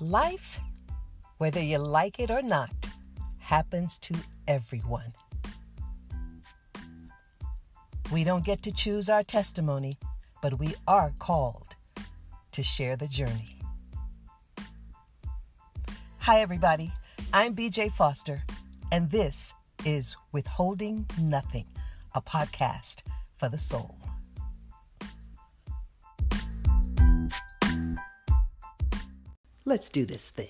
Life, whether you like it or not, happens to everyone. We don't get to choose our testimony, but we are called to share the journey. Hi, everybody. I'm BJ Foster, and this is Withholding Nothing, a podcast for the soul. Let's do this thing.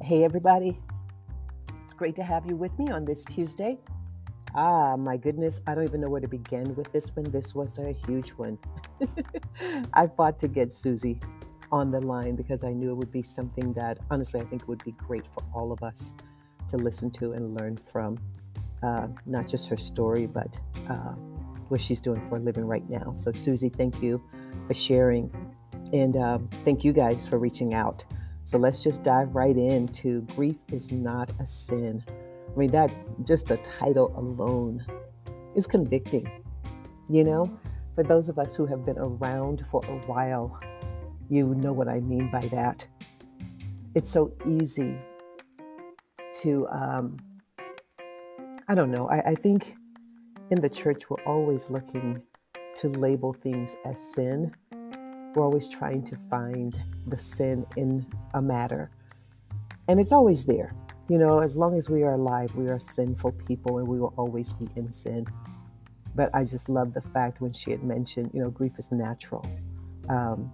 Hey, everybody. It's great to have you with me on this Tuesday. Ah, my goodness, I don't even know where to begin with this one. This was a huge one. I fought to get Susie on the line because I knew it would be something that, honestly, I think would be great for all of us to listen to and learn from uh, not just her story, but uh, what she's doing for a living right now. So, Susie, thank you for sharing. And um, thank you guys for reaching out. So, let's just dive right into grief is not a sin. I mean, that just the title alone is convicting. You know, for those of us who have been around for a while, you know what I mean by that. It's so easy to um, I don't know. I, I think in the church, we're always looking to label things as sin. We're always trying to find the sin in a matter. And it's always there. You know, as long as we are alive, we are sinful people and we will always be in sin. But I just love the fact when she had mentioned, you know, grief is natural. Um,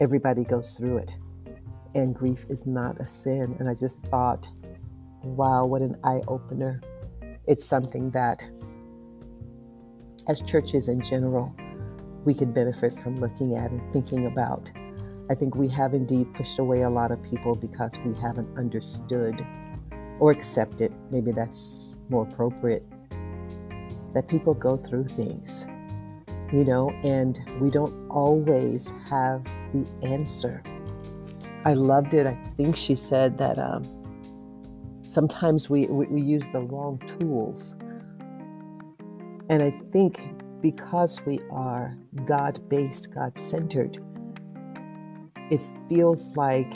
everybody goes through it. And grief is not a sin. And I just thought, wow, what an eye opener. It's something that, as churches in general, we could benefit from looking at and thinking about. I think we have indeed pushed away a lot of people because we haven't understood or accepted, maybe that's more appropriate, that people go through things, you know, and we don't always have the answer. I loved it. I think she said that um, sometimes we, we, we use the wrong tools. And I think because we are God based, God centered, it feels like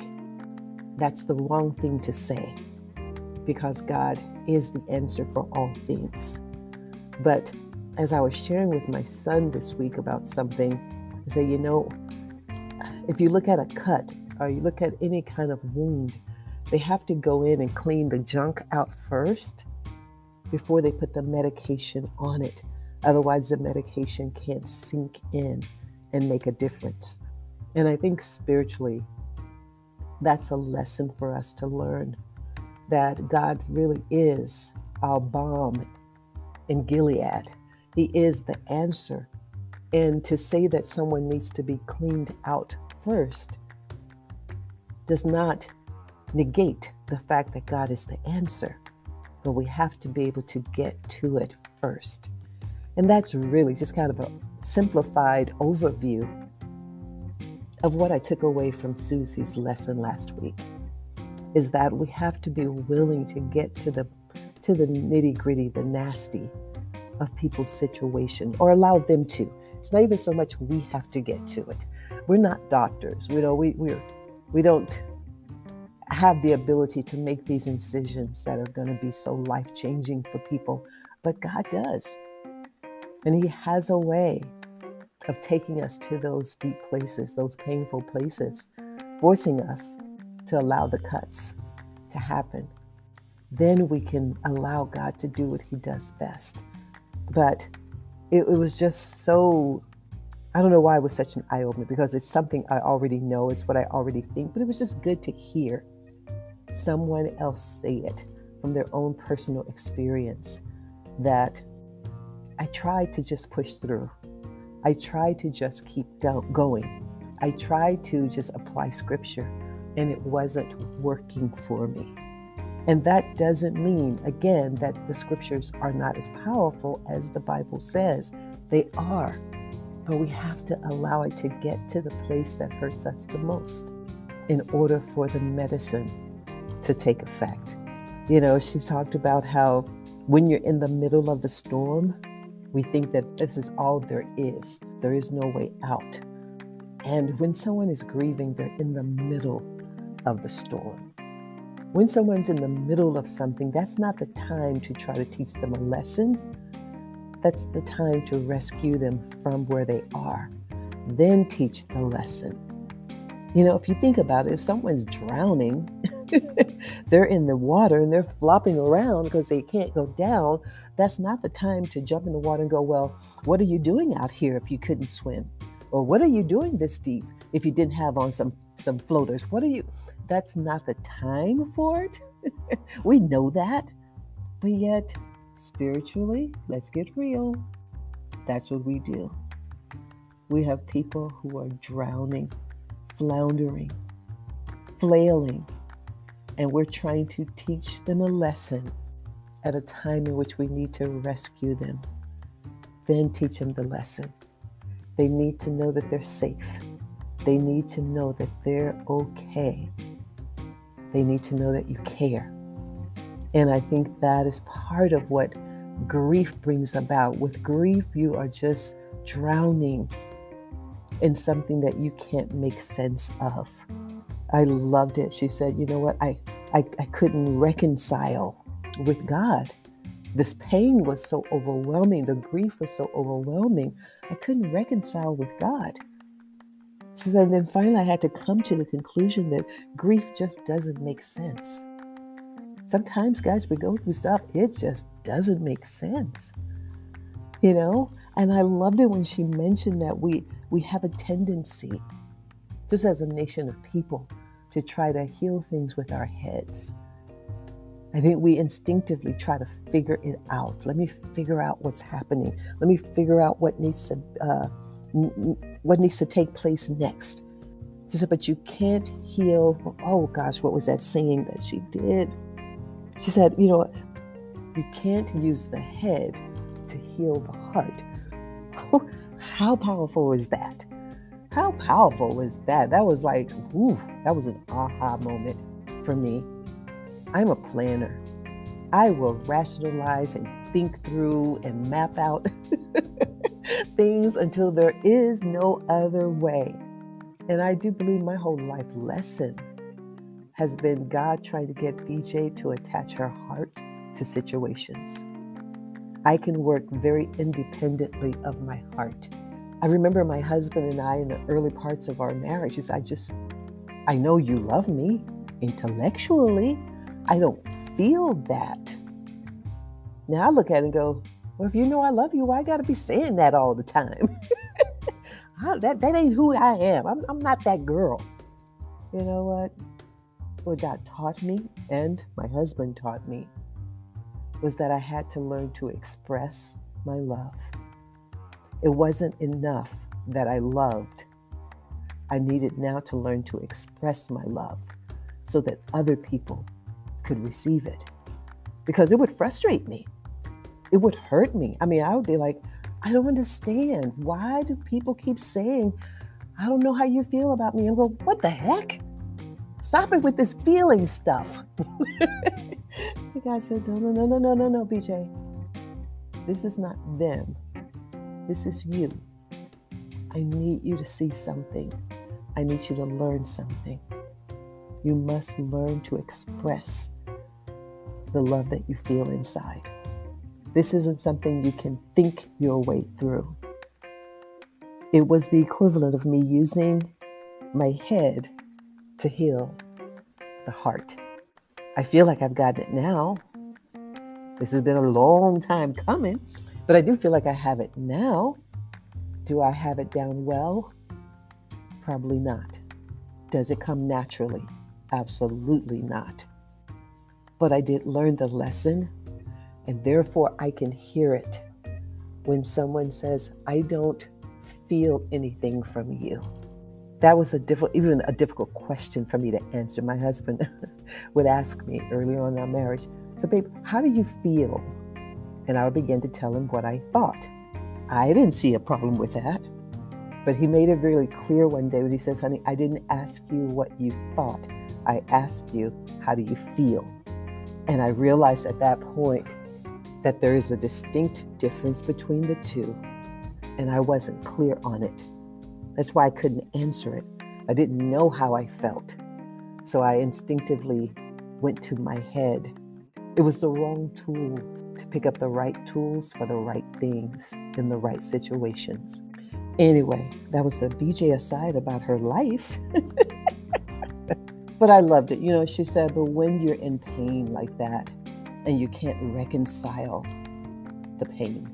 that's the wrong thing to say because God is the answer for all things. But as I was sharing with my son this week about something, I say, you know, if you look at a cut or you look at any kind of wound, they have to go in and clean the junk out first before they put the medication on it. Otherwise, the medication can't sink in and make a difference. And I think spiritually, that's a lesson for us to learn that God really is our balm in Gilead. He is the answer. And to say that someone needs to be cleaned out first does not negate the fact that God is the answer, but we have to be able to get to it first. And that's really just kind of a simplified overview of what I took away from Susie's lesson last week is that we have to be willing to get to the to the nitty-gritty, the nasty of people's situation or allow them to. It's not even so much we have to get to it. We're not doctors. We know, we we're we don't have the ability to make these incisions that are going to be so life changing for people, but God does. And He has a way of taking us to those deep places, those painful places, forcing us to allow the cuts to happen. Then we can allow God to do what He does best. But it, it was just so I don't know why it was such an eye opener because it's something I already know, it's what I already think, but it was just good to hear someone else say it from their own personal experience that I tried to just push through. I tried to just keep going. I tried to just apply scripture and it wasn't working for me. And that doesn't mean, again, that the scriptures are not as powerful as the Bible says. They are. But we have to allow it to get to the place that hurts us the most in order for the medicine to take effect. You know, she talked about how when you're in the middle of the storm, We think that this is all there is, there is no way out. And when someone is grieving, they're in the middle of the storm. When someone's in the middle of something, that's not the time to try to teach them a lesson. That's the time to rescue them from where they are. Then teach the lesson. You know, if you think about it, if someone's drowning, they're in the water and they're flopping around because they can't go down. That's not the time to jump in the water and go, Well, what are you doing out here if you couldn't swim? Or what are you doing this deep if you didn't have on some, some floaters? What are you? That's not the time for it. we know that. But yet, spiritually, let's get real. That's what we do. We have people who are drowning, floundering, flailing, and we're trying to teach them a lesson at a time in which we need to rescue them. Then teach them the lesson. They need to know that they're safe. They need to know that they're okay. They need to know that you care. And I think that is part of what grief brings about. With grief, you are just drowning in something that you can't make sense of. I loved it. She said, You know what? I, I, I couldn't reconcile with God. This pain was so overwhelming. The grief was so overwhelming. I couldn't reconcile with God. She said, and then finally I had to come to the conclusion that grief just doesn't make sense. Sometimes, guys, we go through stuff, it just doesn't make sense. You know? And I loved it when she mentioned that we we have a tendency, just as a nation of people, to try to heal things with our heads. I think we instinctively try to figure it out. Let me figure out what's happening. Let me figure out what needs to uh, what needs to take place next. She said, but you can't heal. Oh gosh, what was that saying that she did? She said, you know, you can't use the head to heal the heart. How powerful is that? How powerful was that? That was like, whew, that was an aha moment for me. I'm a planner. I will rationalize and think through and map out things until there is no other way. And I do believe my whole life lesson has been God trying to get BJ to attach her heart to situations. I can work very independently of my heart. I remember my husband and I in the early parts of our marriage, I just, I know you love me intellectually. I don't feel that. Now I look at it and go, well, if you know I love you, why I got to be saying that all the time? I, that, that ain't who I am. I'm, I'm not that girl. You know what? What God taught me and my husband taught me was that I had to learn to express my love. It wasn't enough that I loved. I needed now to learn to express my love so that other people could receive it. Because it would frustrate me. It would hurt me. I mean, I would be like, I don't understand. Why do people keep saying, I don't know how you feel about me? I'm what the heck? Stop it with this feeling stuff. the guy said, No, no, no, no, no, no, no, BJ. This is not them. This is you. I need you to see something. I need you to learn something. You must learn to express the love that you feel inside. This isn't something you can think your way through. It was the equivalent of me using my head to heal the heart. I feel like I've gotten it now. This has been a long time coming, but I do feel like I have it now. Do I have it down well? Probably not. Does it come naturally? Absolutely not. But I did learn the lesson and therefore I can hear it when someone says, I don't feel anything from you. That was a difficult, even a difficult question for me to answer. My husband would ask me early on in our marriage, So, babe, how do you feel? And I would begin to tell him what I thought. I didn't see a problem with that. But he made it really clear one day when he says, Honey, I didn't ask you what you thought. I asked you, How do you feel? And I realized at that point that there is a distinct difference between the two, and I wasn't clear on it. That's why I couldn't answer it. I didn't know how I felt. So I instinctively went to my head. It was the wrong tool to pick up the right tools for the right things in the right situations. Anyway, that was a BJ aside about her life. but I loved it. You know, she said, but when you're in pain like that and you can't reconcile the pain,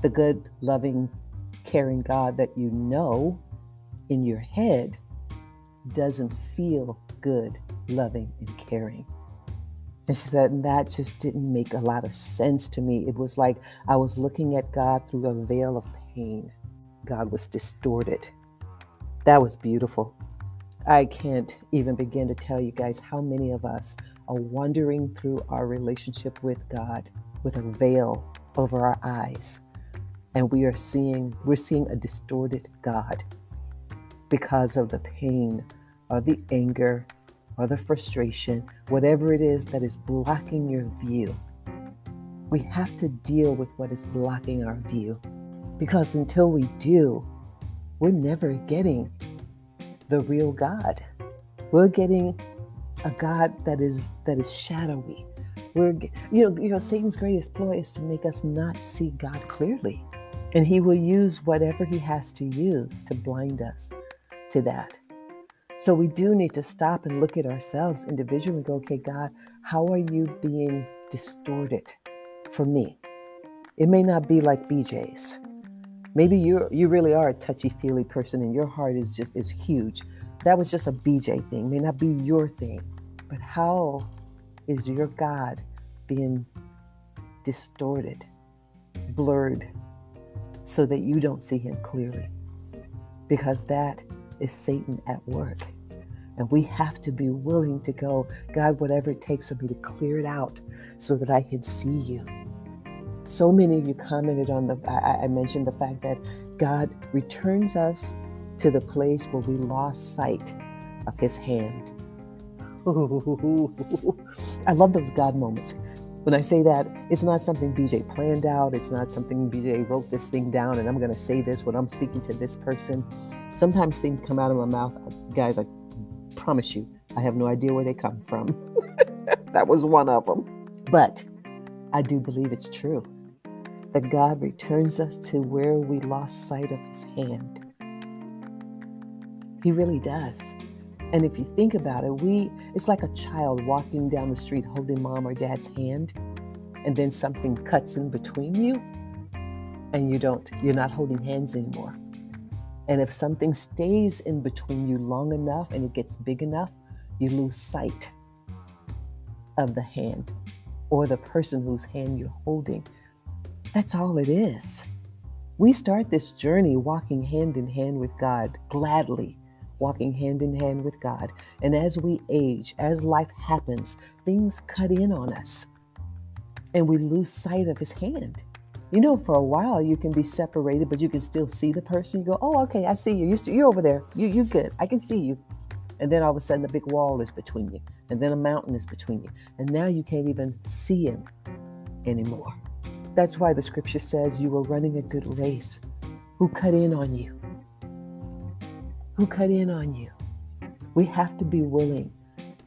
the good, loving, caring God that you know in your head doesn't feel good, loving, and caring. And she said, and that just didn't make a lot of sense to me. It was like I was looking at God through a veil of pain. God was distorted. That was beautiful. I can't even begin to tell you guys how many of us are wandering through our relationship with God with a veil over our eyes. And we are seeing, we're seeing a distorted God because of the pain or the anger or the frustration, whatever it is that is blocking your view. We have to deal with what is blocking our view because until we do, we're never getting the real God. We're getting a God that is that is shadowy. We're you know, you know Satan's greatest ploy is to make us not see God clearly. And he will use whatever he has to use to blind us to that. So we do need to stop and look at ourselves individually and go, okay, God, how are you being distorted for me? It may not be like BJ's. Maybe you you really are a touchy-feely person and your heart is just is huge. That was just a BJ thing, may not be your thing. But how is your God being distorted, blurred, so that you don't see him clearly? Because that is Satan at work. And we have to be willing to go, God, whatever it takes for me to clear it out so that I can see you. So many of you commented on the, I, I mentioned the fact that God returns us to the place where we lost sight of his hand. I love those God moments. When I say that, it's not something BJ planned out. It's not something BJ wrote this thing down and I'm going to say this when I'm speaking to this person. Sometimes things come out of my mouth. Guys, I promise you, I have no idea where they come from. that was one of them. But I do believe it's true that God returns us to where we lost sight of his hand. He really does. And if you think about it, we it's like a child walking down the street holding mom or dad's hand and then something cuts in between you and you don't you're not holding hands anymore. And if something stays in between you long enough and it gets big enough, you lose sight of the hand or the person whose hand you're holding. That's all it is. We start this journey walking hand in hand with God, gladly walking hand in hand with God. And as we age, as life happens, things cut in on us and we lose sight of His hand. You know, for a while you can be separated, but you can still see the person. You go, oh, okay, I see you. You're, you're over there. You, you're good. I can see you. And then all of a sudden, a big wall is between you, and then a mountain is between you. And now you can't even see him anymore. That's why the scripture says you were running a good race. Who cut in on you? Who cut in on you? We have to be willing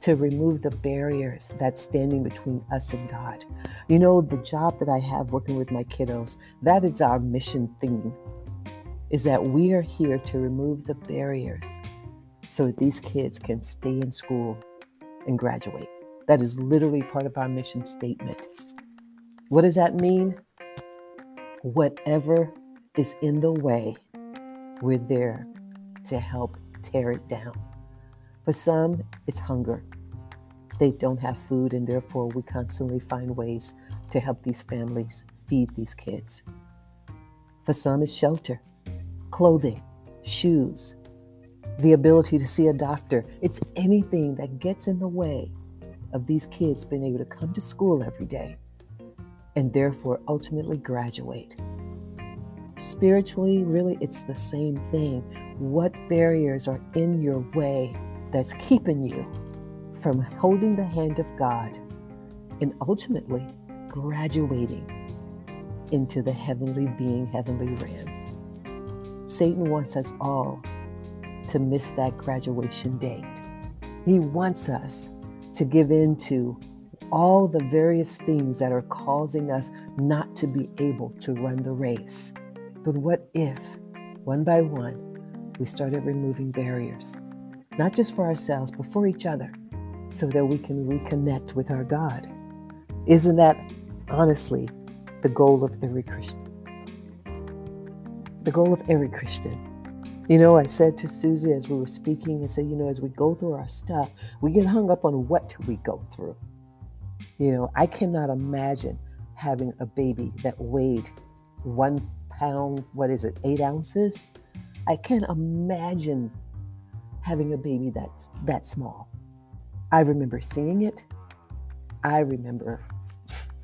to remove the barriers that's standing between us and God. You know, the job that I have working with my kiddos, that is our mission thing, is that we are here to remove the barriers so that these kids can stay in school and graduate. That is literally part of our mission statement. What does that mean? Whatever is in the way, we're there to help tear it down. For some, it's hunger. They don't have food, and therefore, we constantly find ways to help these families feed these kids. For some, it's shelter, clothing, shoes, the ability to see a doctor. It's anything that gets in the way of these kids being able to come to school every day and therefore ultimately graduate. Spiritually, really, it's the same thing. What barriers are in your way that's keeping you from holding the hand of God and ultimately graduating into the heavenly being, heavenly realms. Satan wants us all to miss that graduation date. He wants us to give in to all the various things that are causing us not to be able to run the race. But what if, one by one, we started removing barriers, not just for ourselves, but for each other, so that we can reconnect with our God? Isn't that honestly the goal of every Christian? The goal of every Christian. You know, I said to Susie as we were speaking, I said, you know, as we go through our stuff, we get hung up on what we go through. You know, I cannot imagine having a baby that weighed one pound, what is it, eight ounces? I can't imagine having a baby that's that small. I remember seeing it. I remember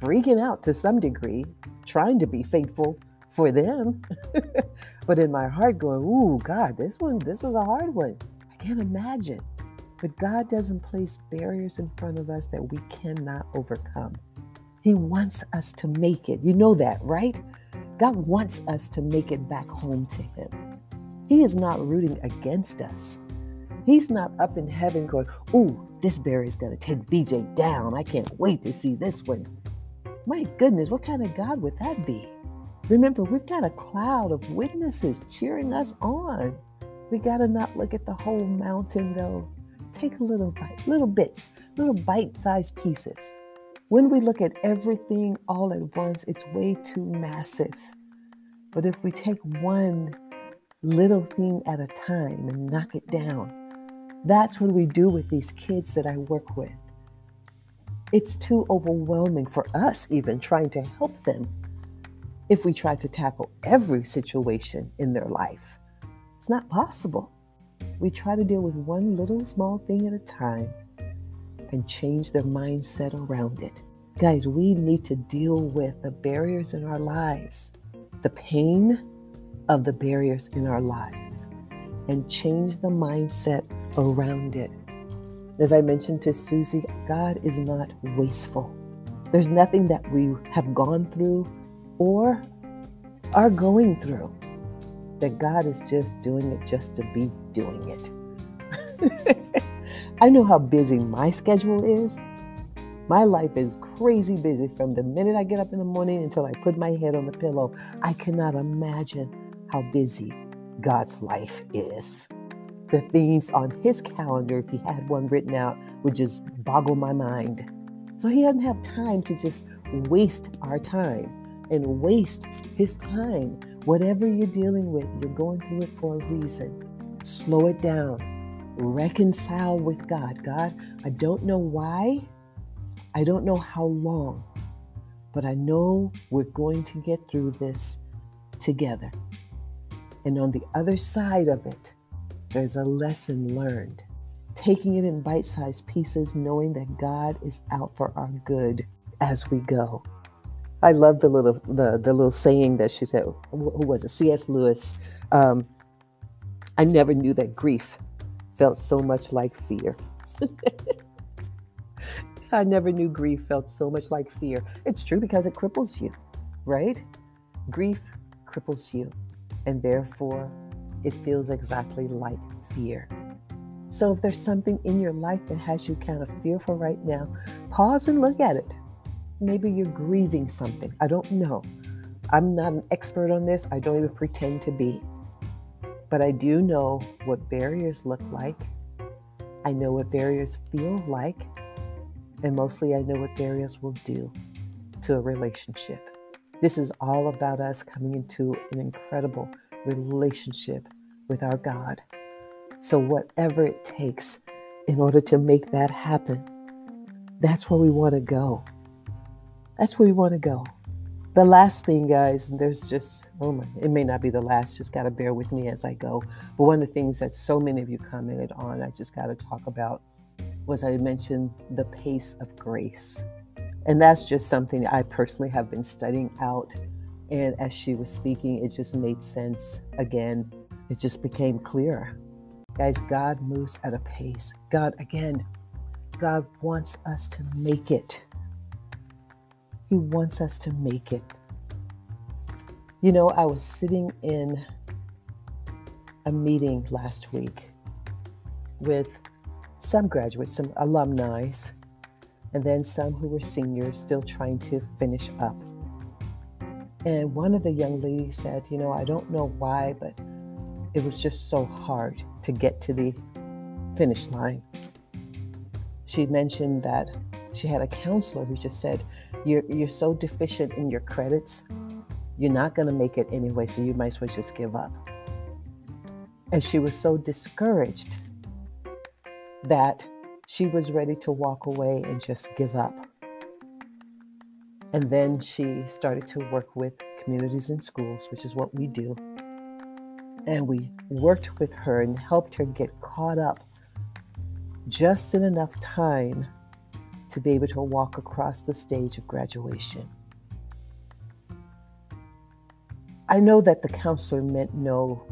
freaking out to some degree, trying to be faithful for them. but in my heart, going, Ooh, God, this one, this is a hard one. I can't imagine. But God doesn't place barriers in front of us that we cannot overcome. He wants us to make it. You know that, right? God wants us to make it back home to Him. He is not rooting against us. He's not up in heaven going, Ooh, this barrier is going to take BJ down. I can't wait to see this one. My goodness, what kind of God would that be? Remember, we've got a cloud of witnesses cheering us on. We got to not look at the whole mountain, though. Take a little bite, little bits, little bite sized pieces. When we look at everything all at once, it's way too massive. But if we take one little thing at a time and knock it down, that's what we do with these kids that I work with. It's too overwhelming for us, even trying to help them if we try to tackle every situation in their life. It's not possible. We try to deal with one little small thing at a time and change their mindset around it. Guys, we need to deal with the barriers in our lives, the pain of the barriers in our lives, and change the mindset around it. As I mentioned to Susie, God is not wasteful. There's nothing that we have gone through or are going through that God is just doing it just to be doing it. I know how busy my schedule is. My life is crazy busy from the minute I get up in the morning until I put my head on the pillow. I cannot imagine how busy God's life is. The things on his calendar, if he had one written out, would just boggle my mind. So he doesn't have time to just waste our time and waste his time. Whatever you're dealing with, you're going through it for a reason. Slow it down. Reconcile with God. God, I don't know why. I don't know how long, but I know we're going to get through this together. And on the other side of it, there's a lesson learned. Taking it in bite sized pieces, knowing that God is out for our good as we go. I love the little the the little saying that she said. Who was it? C.S. Lewis. Um, I never knew that grief felt so much like fear. I never knew grief felt so much like fear. It's true because it cripples you, right? Grief cripples you, and therefore it feels exactly like fear. So if there's something in your life that has you kind of fearful right now, pause and look at it. Maybe you're grieving something. I don't know. I'm not an expert on this. I don't even pretend to be. But I do know what barriers look like. I know what barriers feel like. And mostly, I know what barriers will do to a relationship. This is all about us coming into an incredible relationship with our God. So, whatever it takes in order to make that happen, that's where we want to go. That's where we want to go. The last thing, guys, there's just, oh my, it may not be the last, just got to bear with me as I go. But one of the things that so many of you commented on, I just got to talk about, was I mentioned the pace of grace. And that's just something I personally have been studying out. And as she was speaking, it just made sense again. It just became clearer. Guys, God moves at a pace. God, again, God wants us to make it. He wants us to make it. You know, I was sitting in a meeting last week with some graduates, some alumni, and then some who were seniors still trying to finish up. And one of the young ladies said, You know, I don't know why, but it was just so hard to get to the finish line. She mentioned that she had a counselor who just said, You're, you're so deficient in your credits, you're not going to make it anyway, so you might as well just give up. And she was so discouraged that she was ready to walk away and just give up. And then she started to work with Communities In Schools, which is what we do. And we worked with her and helped her get caught up just in enough time to be able to walk across the stage of graduation. I know that the counselor meant no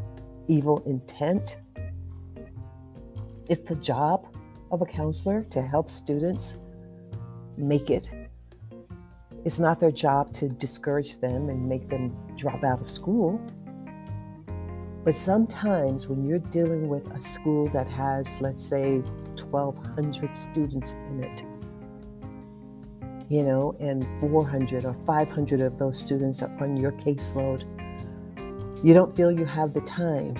evil intent. It's the job of a counselor to help students make it it's not their job to discourage them and make them drop out of school. But sometimes when you're dealing with a school that has, let's say, 1,200 students in it, you know, and 400 or 500 of those students are on your caseload, you don't feel you have the time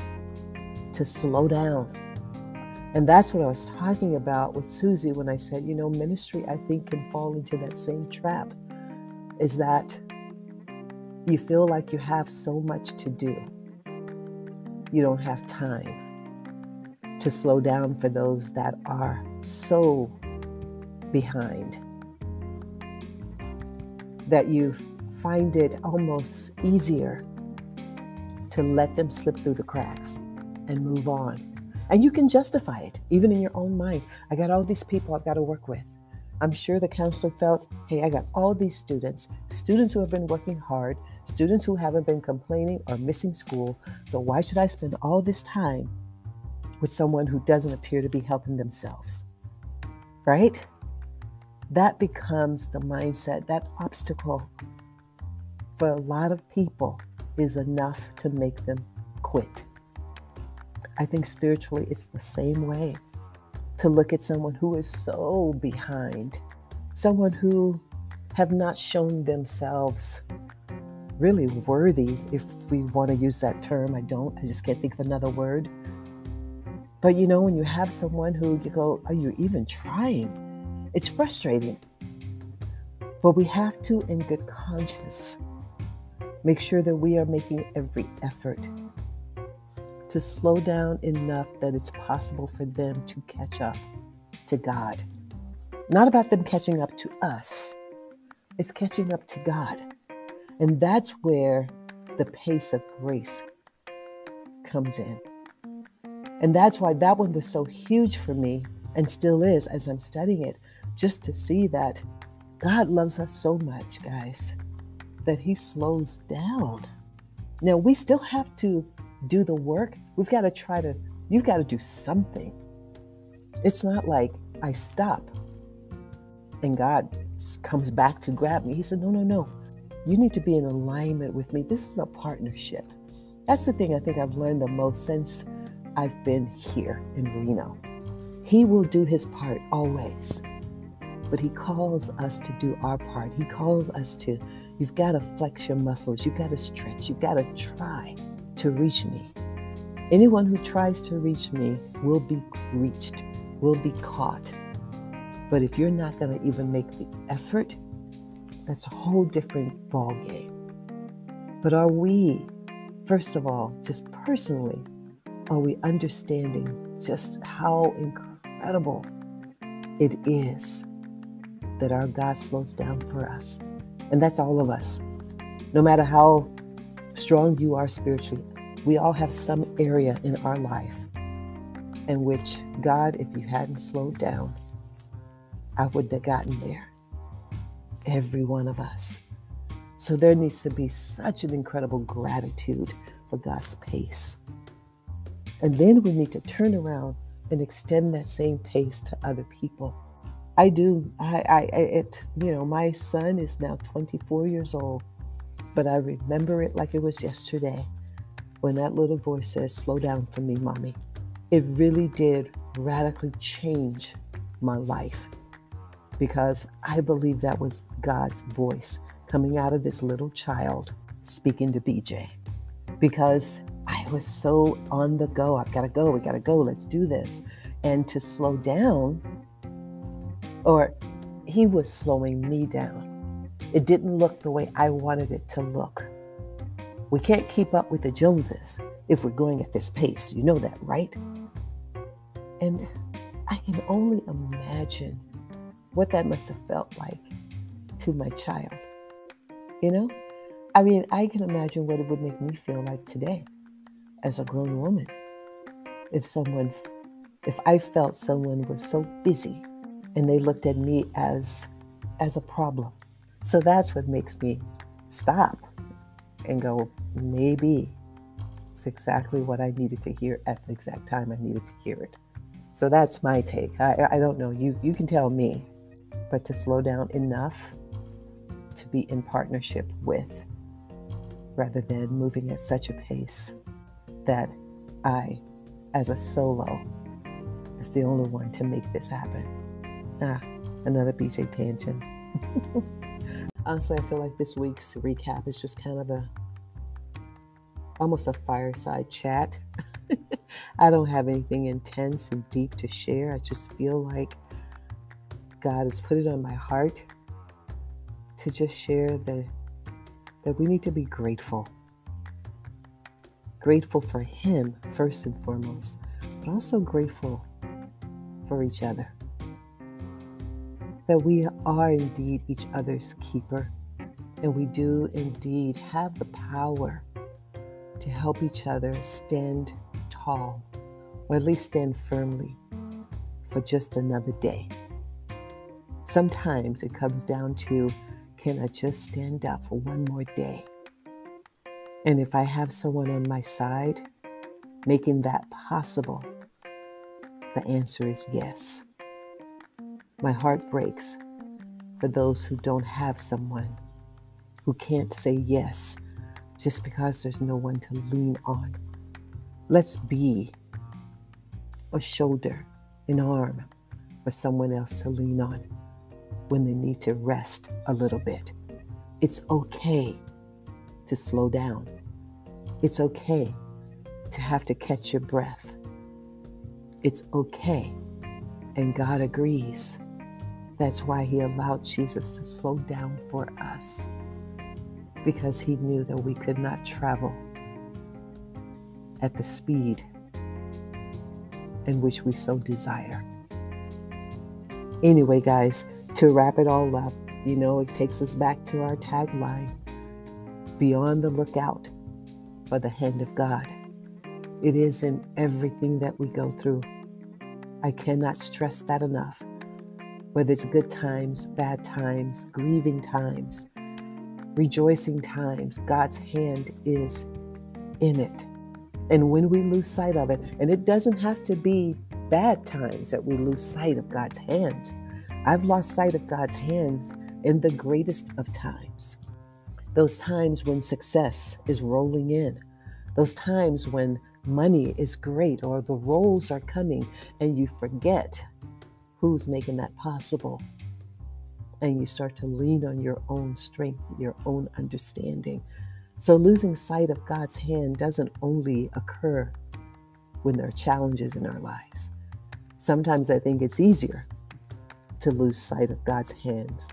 to slow down. And that's what I was talking about with Susie when I said, you know, ministry, I think, can fall into that same trap is that you feel like you have so much to do. You don't have time to slow down for those that are so behind that you find it almost easier to let them slip through the cracks and move on. And you can justify it, even in your own mind. I got all these people I've got to work with. I'm sure the counselor felt, hey, I got all these students, students who have been working hard, students who haven't been complaining or missing school. So why should I spend all this time with someone who doesn't appear to be helping themselves? Right? That becomes the mindset, that obstacle for a lot of people is enough to make them quit. I think spiritually it's the same way to look at someone who is so behind, someone who have not shown themselves really worthy, if we want to use that term. I don't, I just can't think of another word. But you know, when you have someone who you go, Are you even trying? It's frustrating. But we have to, in good conscience, make sure that we are making every effort to slow down enough that it's possible for them to catch up to God. Not about them catching up to us, it's catching up to God. And that's where the pace of grace comes in. And that's why that one was so huge for me and still is as I'm studying it, just to see that God loves us so much, guys, that He slows down. Now, we still have to do the work, we've got to try to, you've got to do something. It's not like I stop and God just comes back to grab me. He said, No, no, no. You need to be in alignment with me. This is a partnership. That's the thing I think I've learned the most since I've been here in Reno. He will do his part always, but he calls us to do our part. He calls us to, you've got to flex your muscles, you've got to stretch, you've got to try to reach me. Anyone who tries to reach me will be reached, will be caught. But if you're not going to even make the effort, that's a whole different ballgame. But are we, first of all, just personally, are we understanding just how incredible it is that our God slows down for us? And that's all of us. No matter how strong you are spiritually, we all have some area in our life in which God, if you hadn't slowed down, I wouldn't have gotten there. Every one of us. So there needs to be such an incredible gratitude for God's pace. And then we need to turn around and extend that same pace to other people. I do. I, I, it, you know, my son is now 24 years old But I remember it like it was yesterday when that little voice says, Slow down for me, mommy. It really did radically change my life because I believe that was God's voice coming out of this little child speaking to BJ. Because I was so on the go. I've got to go. We got to go. Let's do this. And to slow down, or he was slowing me down. It didn't look the way I wanted it to look. We can't keep up with the Joneses if we're going at this pace. You know that, right? And I can only imagine what that must have felt like to my child. You know? I mean, I can imagine what it would make me feel like today as a grown woman if someone if I felt someone was so busy and they looked at me as as a problem. So that's what makes me stop and go, maybe it's exactly what I needed to hear at the exact time I needed to hear it. So that's my take. I, I don't know. You you can tell me, but to slow down enough to be in partnership with rather than moving at such a pace that I, as a solo, is the only one to make this happen. Ah, another BJ tangent. Honestly, I feel like this week's recap is just kind of a almost a fireside chat. I don't have anything intense and deep to share. I just feel like God has put it on my heart to just share the that we need to be grateful. Grateful for Him, first and foremost, but also grateful for each other. That we are indeed each other's keeper, and we do indeed have the power to help each other stand tall, or at least stand firmly for just another day. Sometimes it comes down to can I just stand up for one more day? And if I have someone on my side making that possible, the answer is yes. My heart breaks for those who don't have someone, who can't say yes just because there's no one to lean on. Let's be a shoulder, an arm for someone else to lean on when they need to rest a little bit. It's okay to slow down. It's okay to have to catch your breath. It's okay. And God agrees. That's why He allowed Jesus to slow down for us, because He knew that we could not travel at the speed in which we so desire. Anyway, guys, to wrap it all up, you know, it takes us back to our tagline Be on the lookout for the hand of God. It is in everything that we go through. I cannot stress that enough. Whether it's good times, bad times, grieving times, rejoicing times, God's hand is in it. And when we lose sight of it, and it doesn't have to be bad times that we lose sight of God's hand, I've lost sight of God's hands in the greatest of times. Those times when success is rolling in, those times when money is great or the roles are coming and you forget who's making that possible. And you start to lean on your own strength, your own understanding. So losing sight of God's hand doesn't only occur when there are challenges in our lives. Sometimes I think it's easier to lose sight of God's hands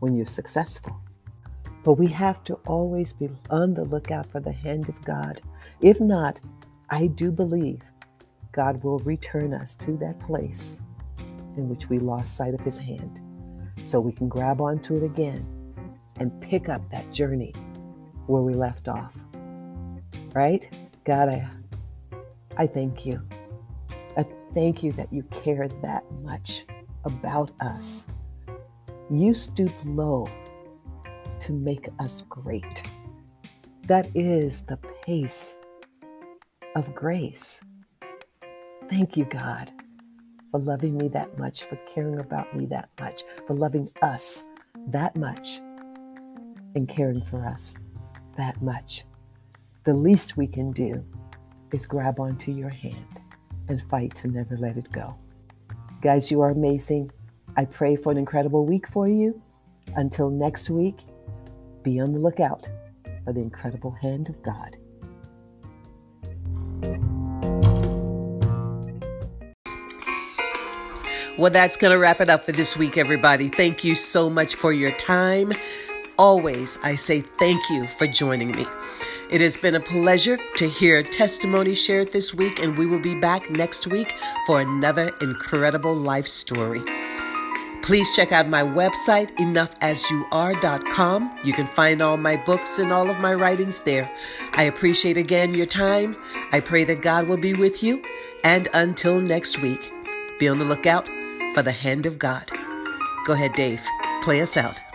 when you're successful. But we have to always be on the lookout for the hand of God. If not, I do believe God will return us to that place in which we lost sight of his hand so we can grab onto it again and pick up that journey where we left off. Right? God, I, I thank you. I thank you that you care that much about us. You stoop low to make us great. That is the pace of grace. Thank you, God, for loving me that much, for caring about me that much, for loving us that much, and caring for us that much. The least we can do is grab onto your hand and fight to never let it go. Guys, you are amazing. I pray for an incredible week for you. Until next week, be on the lookout for the incredible hand of God. Well, that's going to wrap it up for this week, everybody. Thank you so much for your time. Always, I say thank you for joining me. It has been a pleasure to hear testimony shared this week, and we will be back next week for another incredible life story. Please check out my website, enoughasyouare.com. You can find all my books and all of my writings there. I appreciate again your time. I pray that God will be with you. And until next week, be on the lookout for the hand of God. Go ahead, Dave. Play us out.